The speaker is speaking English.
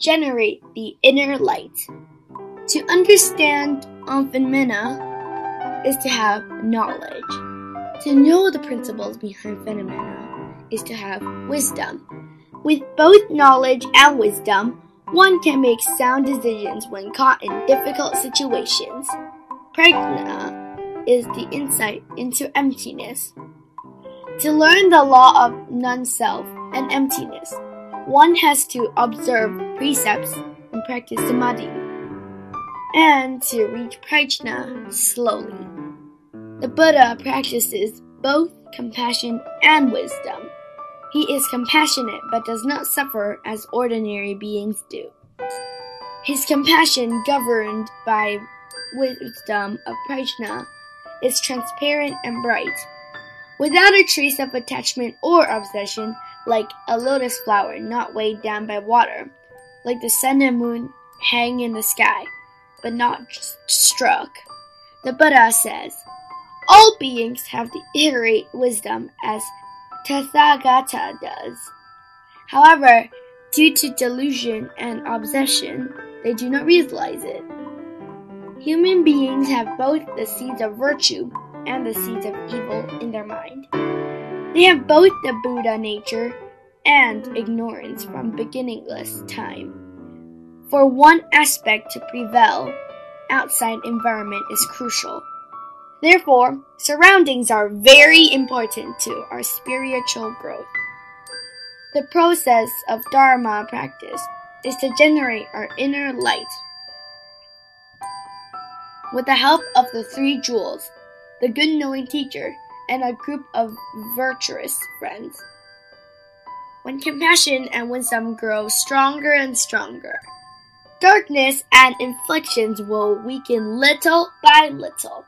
generate the inner light. To understand phenomena is to have knowledge. To know the principles behind phenomena is to have wisdom. With both knowledge and wisdom, one can make sound decisions when caught in difficult situations. Prajna is the insight into emptiness. To learn the law of non self and emptiness, one has to observe precepts and practice samadhi, and to reach prajna slowly. The Buddha practices both compassion and wisdom. He is compassionate but does not suffer as ordinary beings do. His compassion, governed by wisdom of prajna, is transparent and bright, without a trace of attachment or obsession, like a lotus flower not weighed down by water, like the sun and moon hang in the sky, but not struck. The Buddha says, All beings have the innate wisdom as Tathagata does. However, due to delusion and obsession, they do not realize it. Human beings have both the seeds of virtue and the seeds of evil in their mind. They have both the Buddha nature and ignorance from beginningless time. For one aspect to prevail, outside environment is crucial. Therefore, surroundings are very important to our spiritual growth. The process of Dharma practice is to generate our inner light. With the help of the three jewels, the good knowing teacher, and a group of virtuous friends. When compassion and wisdom grow stronger and stronger, darkness and afflictions will weaken little by little.